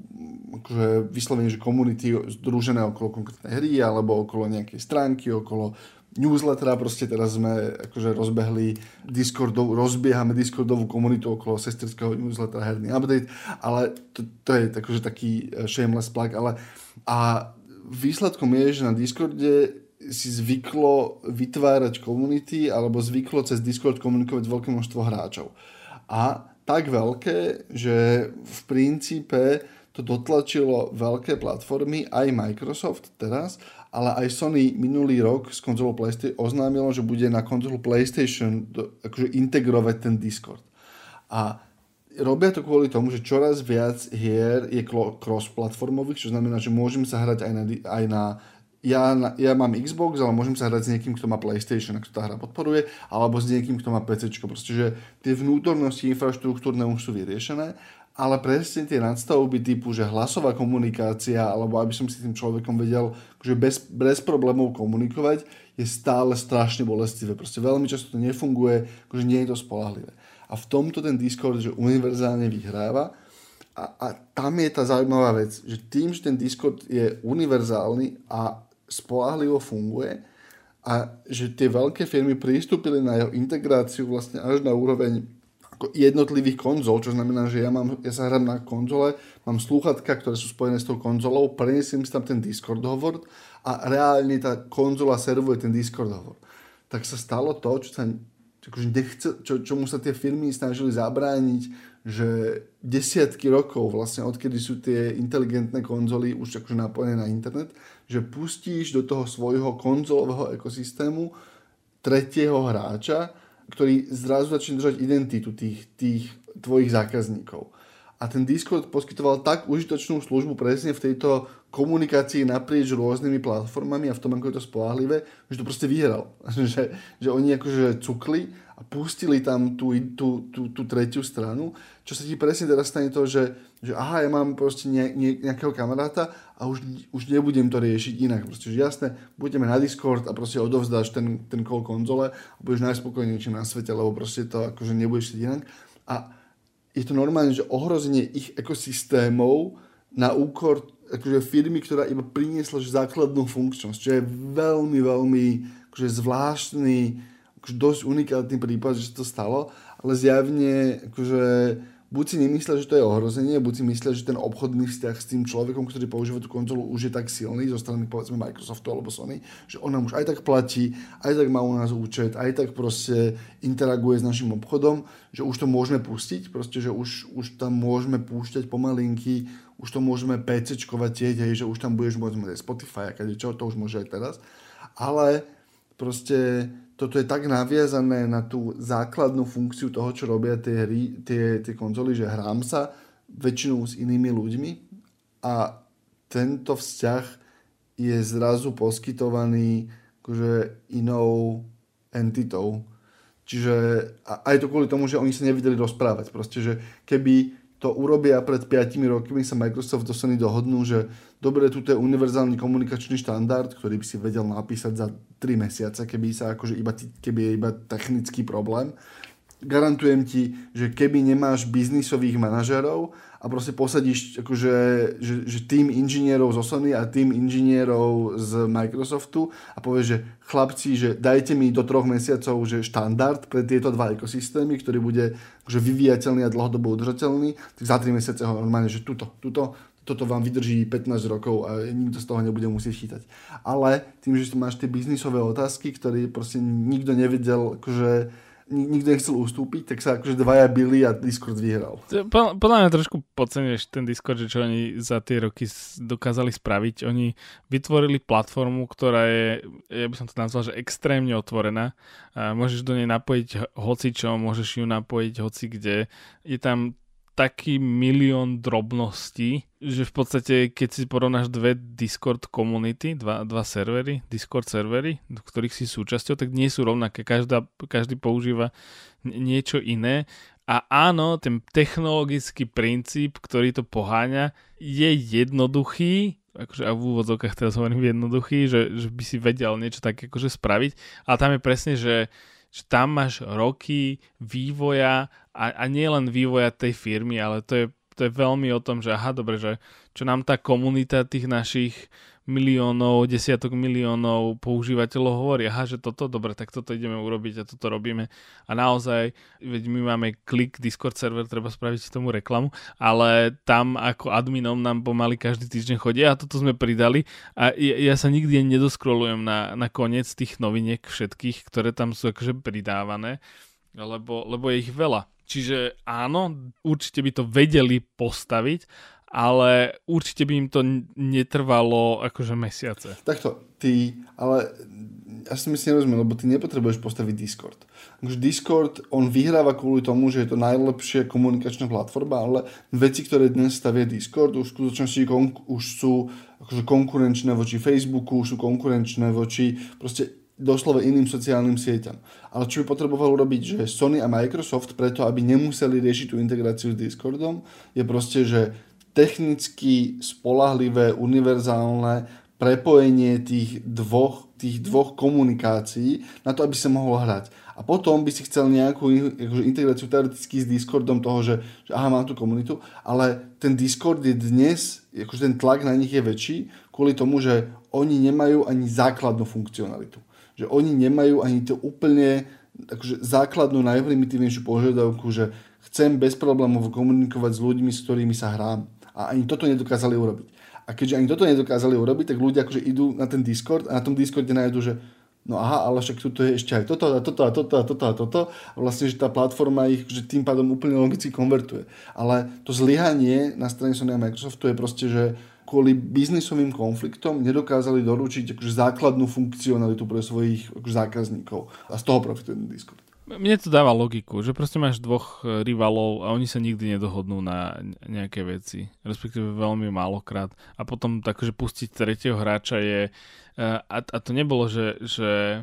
akože vyslovene, že komunity združené okolo konkrétnej hry alebo okolo nejakej stránky, okolo newslettera, proste teraz sme akože rozbehli Discordov, rozbiehame Discordovú komunitu okolo sesterského newslettera Herný update, ale to, to je akože taký eh, shameless plug, ale a výsledkom je, že na Discorde si zvyklo vytvárať komunity alebo zvyklo cez Discord komunikovať veľké množstvo hráčov. A tak veľké, že v princípe to dotlačilo veľké platformy, aj Microsoft teraz, ale aj Sony minulý rok s konzolou PlayStation oznámilo, že bude na konzolu PlayStation do, akože integrovať ten Discord. A robia to kvôli tomu, že čoraz viac hier je cross-platformových, čo znamená, že môžem sa hrať aj na, aj na ja, ja mám Xbox, ale môžem sa hrať s niekým, kto má PlayStation, ak to tá hra podporuje, alebo s niekým, kto má PC. Proste, že tie vnútornosti infraštruktúrne už sú vyriešené ale presne tie nadstavby typu, že hlasová komunikácia, alebo aby som si tým človekom vedel že bez, bez problémov komunikovať, je stále strašne bolestivé. Proste veľmi často to nefunguje, akože nie je to spolahlivé. A v tomto ten Discord, že univerzálne vyhráva, a, a tam je tá zaujímavá vec, že tým, že ten Discord je univerzálny a spolahlivo funguje, a že tie veľké firmy pristúpili na jeho integráciu vlastne až na úroveň jednotlivých konzol, čo znamená, že ja, mám, ja sa hrám na konzole, mám slúchatka, ktoré sú spojené s tou konzolou, preniesiem si tam ten Discord hovor a reálne tá konzola servuje ten Discord hovor. Tak sa stalo to, čo sa akože nechce, čo, čomu sa tie firmy snažili zabrániť, že desiatky rokov vlastne, odkedy sú tie inteligentné konzoly už akože napojené na internet, že pustíš do toho svojho konzolového ekosystému tretieho hráča, ktorý zrazu začne držať identitu tých, tých tvojich zákazníkov. A ten Discord poskytoval tak užitočnú službu presne v tejto komunikácii naprieč rôznymi platformami a v tom, ako je to spolahlivé, že to proste vyhral. že, že oni akože cukli a pustili tam tú, tú, tú, tú tretiu stranu, čo sa ti presne teraz stane to, že, že aha, ja mám proste ne, ne, nejakého kamaráta a už, už nebudem to riešiť inak. Proste, že jasné, budeme na Discord a proste odovzdáš ten, ten call konzole a budeš najspokojnejším na svete, lebo proste to akože nebudeš inak. A je to normálne, že ohrozenie ich ekosystémov na úkor akože firmy, ktorá iba priniesla základnú funkčnosť, čo je veľmi, veľmi akože zvláštny akože dosť unikátny prípad, že to stalo, ale zjavne akože buď si nemyslia, že to je ohrozenie, buď si myslia, že ten obchodný vzťah s tým človekom, ktorý používa tú konzolu, už je tak silný zo strany povedzme Microsoftu alebo Sony, že on nám už aj tak platí, aj tak má u nás účet, aj tak proste interaguje s našim obchodom, že už to môžeme pustiť, proste, že už, už tam môžeme púšťať pomalinky, už to môžeme PCčkovať tieť, hej, že už tam budeš môcť mať Spotify, a čo, to už môže aj teraz. Ale proste toto je tak naviazané na tú základnú funkciu toho, čo robia tie, hry, tie, tie konzoly, že hrám sa väčšinou s inými ľuďmi a tento vzťah je zrazu poskytovaný akože inou entitou. Čiže aj to kvôli tomu, že oni sa nevideli rozprávať. Proste, že keby to urobia pred 5 rokmi, sa Microsoft Sony dohodnú, že dobre, tu je univerzálny komunikačný štandard, ktorý by si vedel napísať za 3 mesiace, keby, sa akože iba, keby je iba technický problém. Garantujem ti, že keby nemáš biznisových manažerov a proste posadíš akože, že, že tým inžinierov zo Sony a tým inžinierov z Microsoftu a povieš, že chlapci, že dajte mi do troch mesiacov že štandard pre tieto dva ekosystémy, ktorý bude akože vyvíjateľný a dlhodobo udržateľný, tak za 3 mesiace ho normálne, že tuto, tuto, toto vám vydrží 15 rokov a nikto z toho nebude musieť chytať. Ale tým, že tu máš tie biznisové otázky, ktoré proste nikto nevedel akože nikto nechcel ustúpiť, tak sa akože dvaja byli a Discord vyhral. Podľa mňa trošku podceňuješ ten Discord, že čo oni za tie roky dokázali spraviť. Oni vytvorili platformu, ktorá je, ja by som to nazval, že extrémne otvorená. Môžeš do nej napojiť hoci čo, môžeš ju napojiť hoci kde. Je tam taký milión drobností, že v podstate, keď si porovnáš dve Discord komunity, dva, dva servery, Discord servery, do ktorých si súčasťou, tak nie sú rovnaké. Každá, každý používa niečo iné. A áno, ten technologický princíp, ktorý to poháňa, je jednoduchý, akože a v úvodzovkách teraz hovorím jednoduchý, že, že by si vedel niečo také akože spraviť, ale tam je presne, že že tam máš roky vývoja a, a nie len vývoja tej firmy, ale to je, to je veľmi o tom, že aha, dobre, že čo nám tá komunita tých našich miliónov, desiatok miliónov používateľov hovorí, aha, že toto, dobre, tak toto ideme urobiť a toto robíme. A naozaj, veď my máme klik Discord server, treba spraviť tomu reklamu, ale tam ako adminom nám pomaly každý týždeň chodí a toto sme pridali a ja, ja sa nikdy nedoskrolujem na, na koniec tých noviniek všetkých, ktoré tam sú akože pridávané, lebo, lebo je ich veľa. Čiže áno, určite by to vedeli postaviť, ale určite by im to netrvalo akože mesiace. Takto, ty, ale ja si myslím nerozumiem, lebo ty nepotrebuješ postaviť Discord. Akože Discord, on vyhráva kvôli tomu, že je to najlepšia komunikačná platforma, ale veci, ktoré dnes stavia Discord, už v skutočnosti kon- už sú akože konkurenčné voči Facebooku, už sú konkurenčné voči proste doslova iným sociálnym sieťam. Ale čo by potrebovalo robiť, že Sony a Microsoft preto, aby nemuseli riešiť tú integráciu s Discordom, je proste, že technicky spolahlivé, univerzálne prepojenie tých dvoch, tých dvoch komunikácií na to, aby sa mohol hrať. A potom by si chcel nejakú akože, integráciu teoreticky s Discordom toho, že, že aha, mám tú komunitu, ale ten Discord je dnes, akože ten tlak na nich je väčší, kvôli tomu, že oni nemajú ani základnú funkcionalitu. Že oni nemajú ani to úplne akože základnú, najprimitívnejšiu požiadavku, že chcem bez problémov komunikovať s ľuďmi, s ktorými sa hrám a ani toto nedokázali urobiť. A keďže ani toto nedokázali urobiť, tak ľudia akože idú na ten Discord a na tom Discorde nájdu, že no aha, ale však tu je ešte aj toto a toto a toto a toto a toto a vlastne, že tá platforma ich že tým pádom úplne logicky konvertuje. Ale to zlyhanie na strane Sony a Microsoftu je proste, že kvôli biznisovým konfliktom nedokázali doručiť akože základnú funkcionalitu pre svojich akože zákazníkov. A z toho profituje Discord. Mne to dáva logiku, že proste máš dvoch e, rivalov a oni sa nikdy nedohodnú na nejaké veci, respektíve veľmi málokrát. A potom takže pustiť tretieho hráča je... E, a, a to nebolo, že, že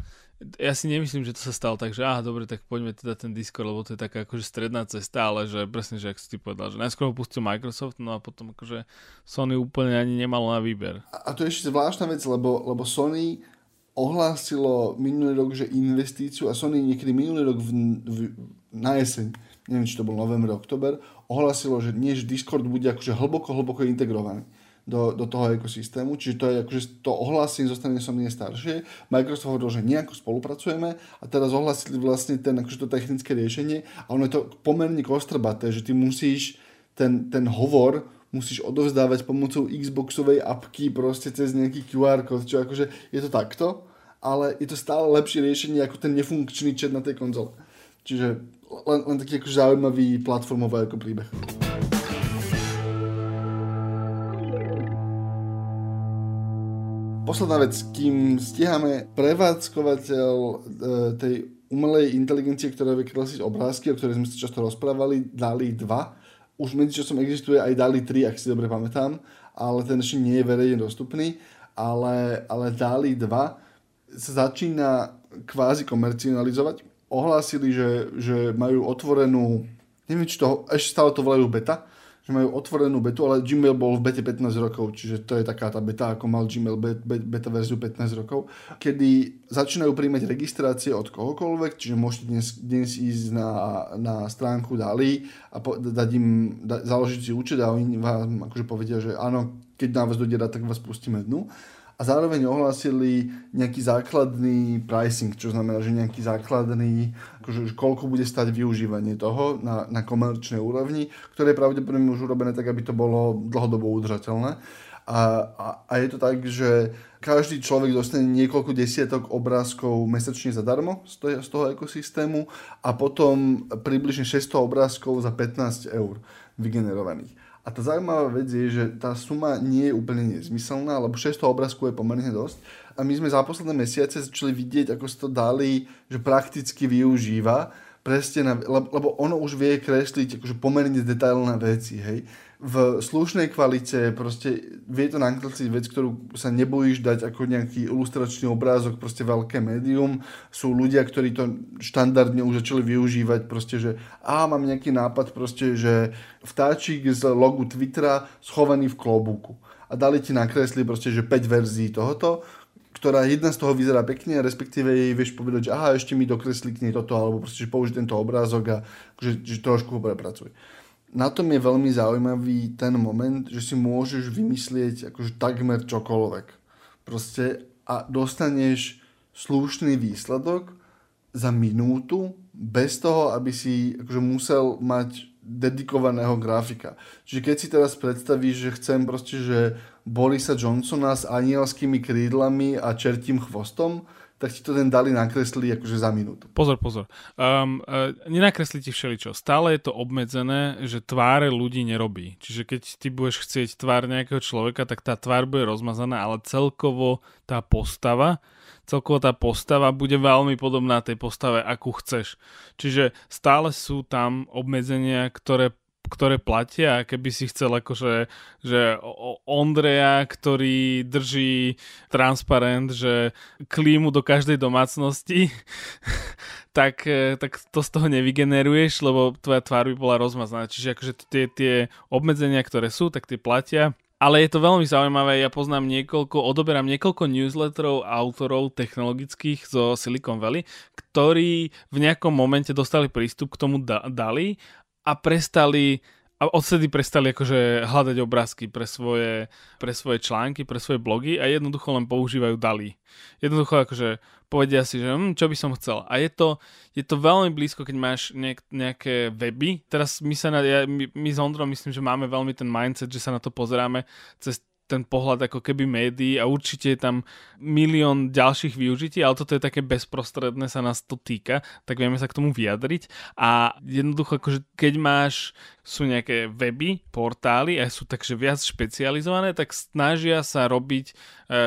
ja si nemyslím, že to sa stalo tak, že aha, dobre, tak poďme teda ten Discord, lebo to je taká akože stredná cesta, ale že presne, že ak si ty povedal, že najskôr ho pustil Microsoft, no a potom akože Sony úplne ani nemalo na výber. A, to je ešte zvláštna vec, lebo, lebo Sony ohlásilo minulý rok, že investíciu a Sony niekedy minulý rok v, v, na jeseň, neviem, či to bol november, oktober, ohlásilo, že nie, Discord bude akože hlboko, hlboko integrovaný. do, do toho ekosystému, čiže to je akože to ohlásenie zostane som nie staršie. Microsoft hovoril, že nejako spolupracujeme a teraz ohlasili vlastne ten, akože to technické riešenie a ono je to pomerne kostrbaté, že ty musíš ten, ten hovor musíš odovzdávať pomocou Xboxovej apky proste cez nejaký QR kód, čo akože je to takto, ale je to stále lepšie riešenie ako ten nefunkčný chat na tej konzole. Čiže len, len taký akože zaujímavý platformový ako príbeh. Posledná vec, kým stíhame prevádzkovateľ e, tej umelej inteligencie, ktorá vie kresliť obrázky, o ktorej sme sa často rozprávali, DALI 2. Už medzičasom existuje aj DALI 3, ak si dobre pamätám, ale ten ešte nie je verejne dostupný. Ale, ale DALI 2 sa začína kvázi komercionalizovať. Ohlásili, že, že majú otvorenú, neviem, či to, ešte stále to volajú beta, že majú otvorenú betu, ale Gmail bol v bete 15 rokov, čiže to je taká tá beta, ako mal Gmail beta verziu 15 rokov, kedy začínajú príjmať registrácie od kohokoľvek, čiže môžete dnes, dnes ísť na, na stránku Dali a po, dať im, da, založiť si účet a oni vám akože povedia, že áno, keď na vás dojde tak vás pustíme dnu a zároveň ohlásili nejaký základný pricing, čo znamená, že nejaký základný, akože, koľko bude stať využívanie toho na, na komerčnej úrovni, ktoré je pravdepodobne už urobené tak, aby to bolo dlhodobo udržateľné. A, a, a je to tak, že každý človek dostane niekoľko desiatok obrázkov mesačne zadarmo z toho, z toho ekosystému a potom približne 600 obrázkov za 15 eur vygenerovaných. A tá zaujímavá vec je, že tá suma nie je úplne nezmyselná, lebo 600 obrázkov je pomerne dosť. A my sme za posledné mesiace začali vidieť, ako sa to dali, že prakticky využíva, presne na, lebo ono už vie kresliť akože pomerne detailné veci, hej v slušnej kvalite, proste vie to nakresliť vec, ktorú sa nebojíš dať ako nejaký ilustračný obrázok, proste veľké médium. Sú ľudia, ktorí to štandardne už začali využívať, proste, že a mám nejaký nápad, proste, že vtáčik z logu Twittera schovaný v klobúku. A dali ti nakresli proste, že 5 verzií tohoto, ktorá jedna z toho vyzerá pekne, respektíve jej vieš povedať, že aha, ešte mi dokreslí k nej toto, alebo proste, že použij tento obrázok a že, že trošku ho prepracuj na tom je veľmi zaujímavý ten moment, že si môžeš vymyslieť akože takmer čokoľvek. Proste a dostaneš slušný výsledok za minútu bez toho, aby si akože musel mať dedikovaného grafika. Čiže keď si teraz predstavíš, že chcem proste, že Borisa Johnsona s anielskými krídlami a čertím chvostom, tak ti to ten dali nakreslí akože za minútu. Pozor, pozor. Um, uh, nenakreslí ti všeličo. Stále je to obmedzené, že tváre ľudí nerobí. Čiže keď ty budeš chcieť tvár nejakého človeka, tak tá tvár bude rozmazaná, ale celkovo tá postava celkovo tá postava bude veľmi podobná tej postave, akú chceš. Čiže stále sú tam obmedzenia, ktoré ktoré platia, keby si chcel akože, že Ondreja, ktorý drží transparent, že klímu do každej domácnosti, tak, e, tak to z toho nevygeneruješ, lebo tvoja tvár by bola rozmazaná. Čiže akože tie, tie obmedzenia, ktoré sú, tak tie platia. Ale je to veľmi zaujímavé, ja poznám niekoľko, odoberám niekoľko newsletterov autorov technologických zo Silicon Valley, ktorí v nejakom momente dostali prístup k tomu DALI a prestali a odtedy prestali akože hľadať obrázky pre svoje, pre svoje články, pre svoje blogy a jednoducho len používajú DALI. Jednoducho akože povedia si, že hm, čo by som chcel. A je to, je to veľmi blízko, keď máš nejak, nejaké weby. Teraz my sa na, ja, my, my s Ondrom myslím, že máme veľmi ten mindset, že sa na to pozeráme cez ten pohľad ako keby médií a určite je tam milión ďalších využití, ale toto je také bezprostredné, sa nás to týka, tak vieme sa k tomu vyjadriť. A jednoducho akože keď máš, sú nejaké weby, portály a sú takže viac špecializované, tak snažia sa robiť e,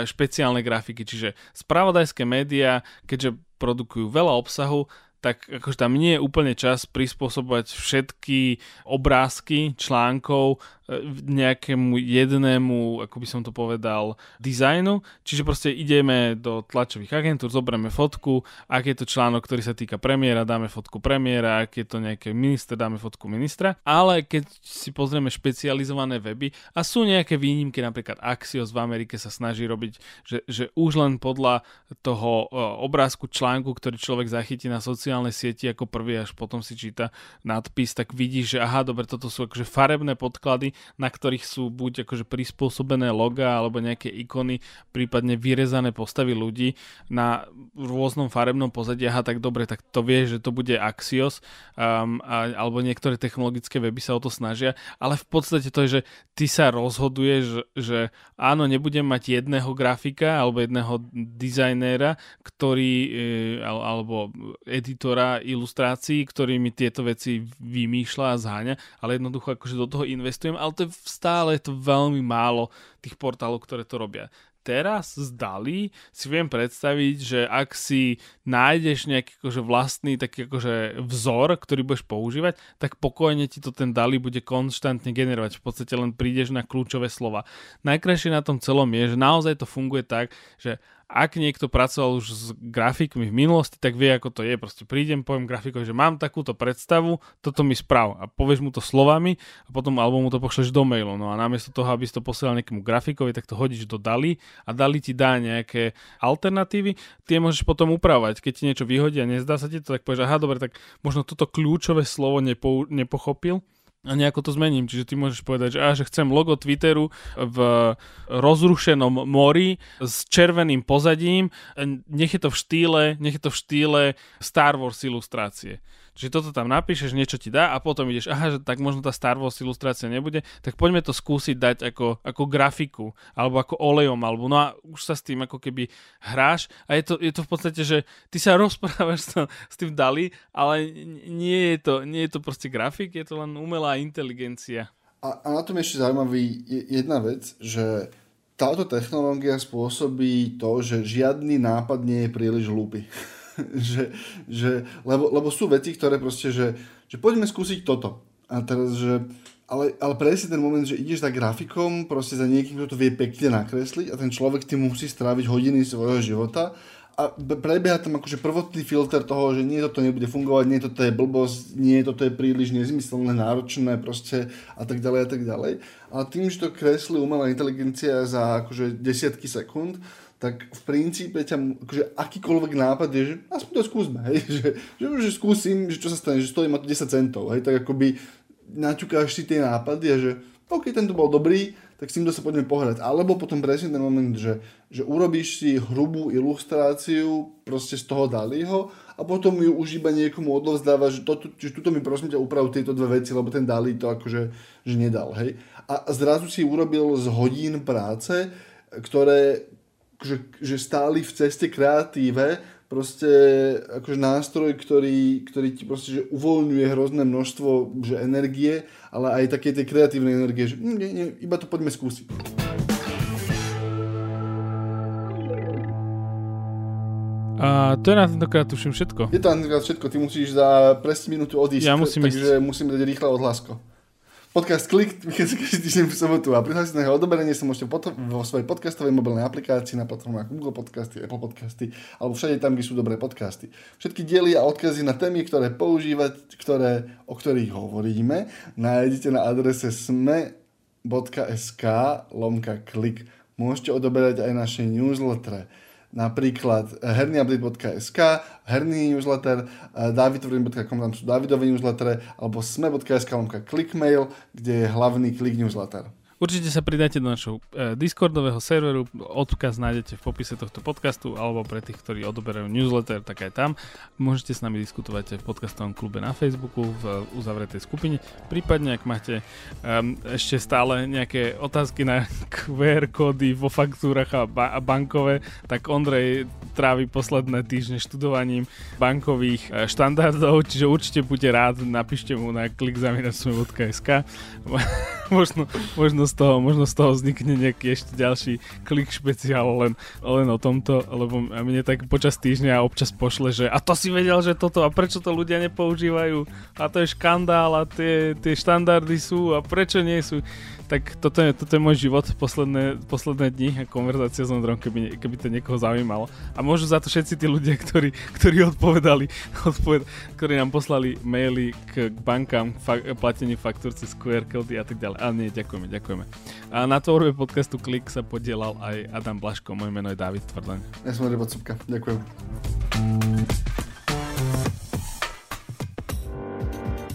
špeciálne grafiky, čiže spravodajské médiá, keďže produkujú veľa obsahu, tak akože tam nie je úplne čas prispôsobovať všetky obrázky článkov e, nejakému jednému, ako by som to povedal, dizajnu. Čiže proste ideme do tlačových agentúr, zoberieme fotku, ak je to článok, ktorý sa týka premiéra, dáme fotku premiéra, ak je to nejaký minister, dáme fotku ministra. Ale keď si pozrieme špecializované weby a sú nejaké výnimky, napríklad Axios v Amerike sa snaží robiť, že, že už len podľa toho e, obrázku článku, ktorý človek zachytí na sociálnych sociálnej sieti ako prvý, až potom si číta nadpis, tak vidíš, že aha, dobre, toto sú akože farebné podklady, na ktorých sú buď akože prispôsobené loga alebo nejaké ikony, prípadne vyrezané postavy ľudí na rôznom farebnom pozadí, aha, tak dobre, tak to vie, že to bude Axios, um, a, alebo niektoré technologické weby sa o to snažia, ale v podstate to je, že ty sa rozhoduješ, že áno, nebudem mať jedného grafika alebo jedného dizajnéra, ktorý, e, alebo editora ilustrácií, ktorý mi tieto veci vymýšľa a zháňa, ale jednoducho akože do toho investujem, ale to je stále to veľmi málo tých portálov, ktoré to robia teraz zdali si viem predstaviť, že ak si nájdeš nejaký akože vlastný taký akože vzor, ktorý budeš používať, tak pokojne ti to ten Dali bude konštantne generovať. V podstate len prídeš na kľúčové slova. Najkrajšie na tom celom je, že naozaj to funguje tak, že ak niekto pracoval už s grafikmi v minulosti, tak vie, ako to je. Proste prídem, poviem grafikovi, že mám takúto predstavu, toto mi správ a povieš mu to slovami a potom alebo mu to pošleš do mailu. No a namiesto toho, aby si to posielal nejakému grafikovi, tak to hodíš do Dali a Dali ti dá nejaké alternatívy, tie môžeš potom upravovať. Keď ti niečo vyhodí a nezdá sa ti to, tak povieš, aha, dobre, tak možno toto kľúčové slovo nepo, nepochopil, a nejako to zmením. Čiže ty môžeš povedať, že, á, že chcem logo Twitteru v rozrušenom mori s červeným pozadím, nech je to v štýle, nech je to v štýle Star Wars ilustrácie. Čiže toto tam napíšeš, niečo ti dá a potom ideš, aha, že tak možno tá Star Wars ilustrácia nebude, tak poďme to skúsiť dať ako, ako grafiku, alebo ako olejom, alebo no a už sa s tým ako keby hráš a je to, je to v podstate, že ty sa rozprávaš s, s tým Dali, ale nie je, to, nie je to proste grafik, je to len umelá inteligencia. A, a na tom ešte zaujímavý je jedna vec, že táto technológia spôsobí to, že žiadny nápad nie je príliš hlúpy. že, že, lebo, lebo sú veci, ktoré proste, že, že poďme skúsiť toto. A teraz, že ale, ale presne ten moment, že ideš za grafikom, proste za niekým, kto to vie pekne nakresliť a ten človek tým musí stráviť hodiny svojho života a prebieha tam akože prvotný filter toho, že nie toto nebude fungovať, nie toto je blbosť, nie toto je príliš nezmyselné, náročné proste a tak ďalej a tak ďalej. Ale tým, že to kreslí umelá inteligencia za akože desiatky sekúnd, tak v princípe ťa, akože akýkoľvek nápad je, že aspoň to skúsme, hej, že, že, že skúsim, že čo sa stane, že stojí ma to 10 centov, hej, tak akoby naťukáš si tie nápady a že OK, tento bol dobrý, tak s týmto sa poďme pohrať. Alebo potom presne ten moment, že, že urobíš si hrubú ilustráciu proste z toho Daliho a potom ju už iba niekomu odovzdávaš, že, toto, že tuto mi prosím ťa uprav tieto dve veci, lebo ten Dali to akože že nedal. Hej. A zrazu si urobil z hodín práce, ktoré, že, že stáli v ceste kreatíve, proste akože nástroj, ktorý, ktorý ti proste že uvoľňuje hrozné množstvo že energie, ale aj také tie kreatívne energie, že nie, nie, iba to poďme skúsiť. A to je na tentokrát tuším všetko. Je to na tentokrát všetko, ty musíš za presne minútu odísť, ja musím takže ísť. musíme dať rýchle odhlasko. Podcast Klik vychádza každý týždeň v sobotu a prihlásiť na jeho odoberenie sa môžete potom, vo svojej podcastovej mobilnej aplikácii na platformách Google Podcasty, Apple Podcasty alebo všade tam, kde sú dobré podcasty. Všetky diely a odkazy na témy, ktoré používať, ktoré, o ktorých hovoríme, nájdete na adrese sme.sk lomka klik. Môžete odoberať aj naše newslettere napríklad hernyupdate.sk, herný newsletter, eh, davidtvrden.com, tam sú Davidové newslettere, alebo sme.sk, clickmail, kde je hlavný click newsletter. Určite sa pridáte do našho e, Discordového serveru, odkaz nájdete v popise tohto podcastu, alebo pre tých, ktorí odoberajú newsletter, tak aj tam. Môžete s nami diskutovať v podcastovom klube na Facebooku, v uzavretej skupine. Prípadne, ak máte um, ešte stále nejaké otázky na QR kódy vo faktúrach a, ba- a bankové, tak Ondrej trávi posledné týždne študovaním bankových e, štandardov, čiže určite buďte rád, napíšte mu na klikzaminacme.sk možno, možno z toho, možno z toho vznikne nejaký ešte ďalší klik špeciál len, len o tomto, lebo mne tak počas týždňa občas pošle, že a to si vedel, že toto a prečo to ľudia nepoužívajú? A to je škandál a tie, tie štandardy sú a prečo nie sú tak toto je, toto je môj život posledné, posledné dni a konverzácia s Ondrom, keby, keby to niekoho zaujímalo. A môžu za to všetci tí ľudia, ktorí, ktorí odpovedali, odpoved, ktorí nám poslali maily k bankám, fa- platení faktúr cez QR kódy a tak ďalej. Ale nie, ďakujeme, ďakujeme. A na tvorbe podcastu Klik sa podielal aj Adam Blaško, moje meno je David Tvrdaň. Ja som Ďakujem.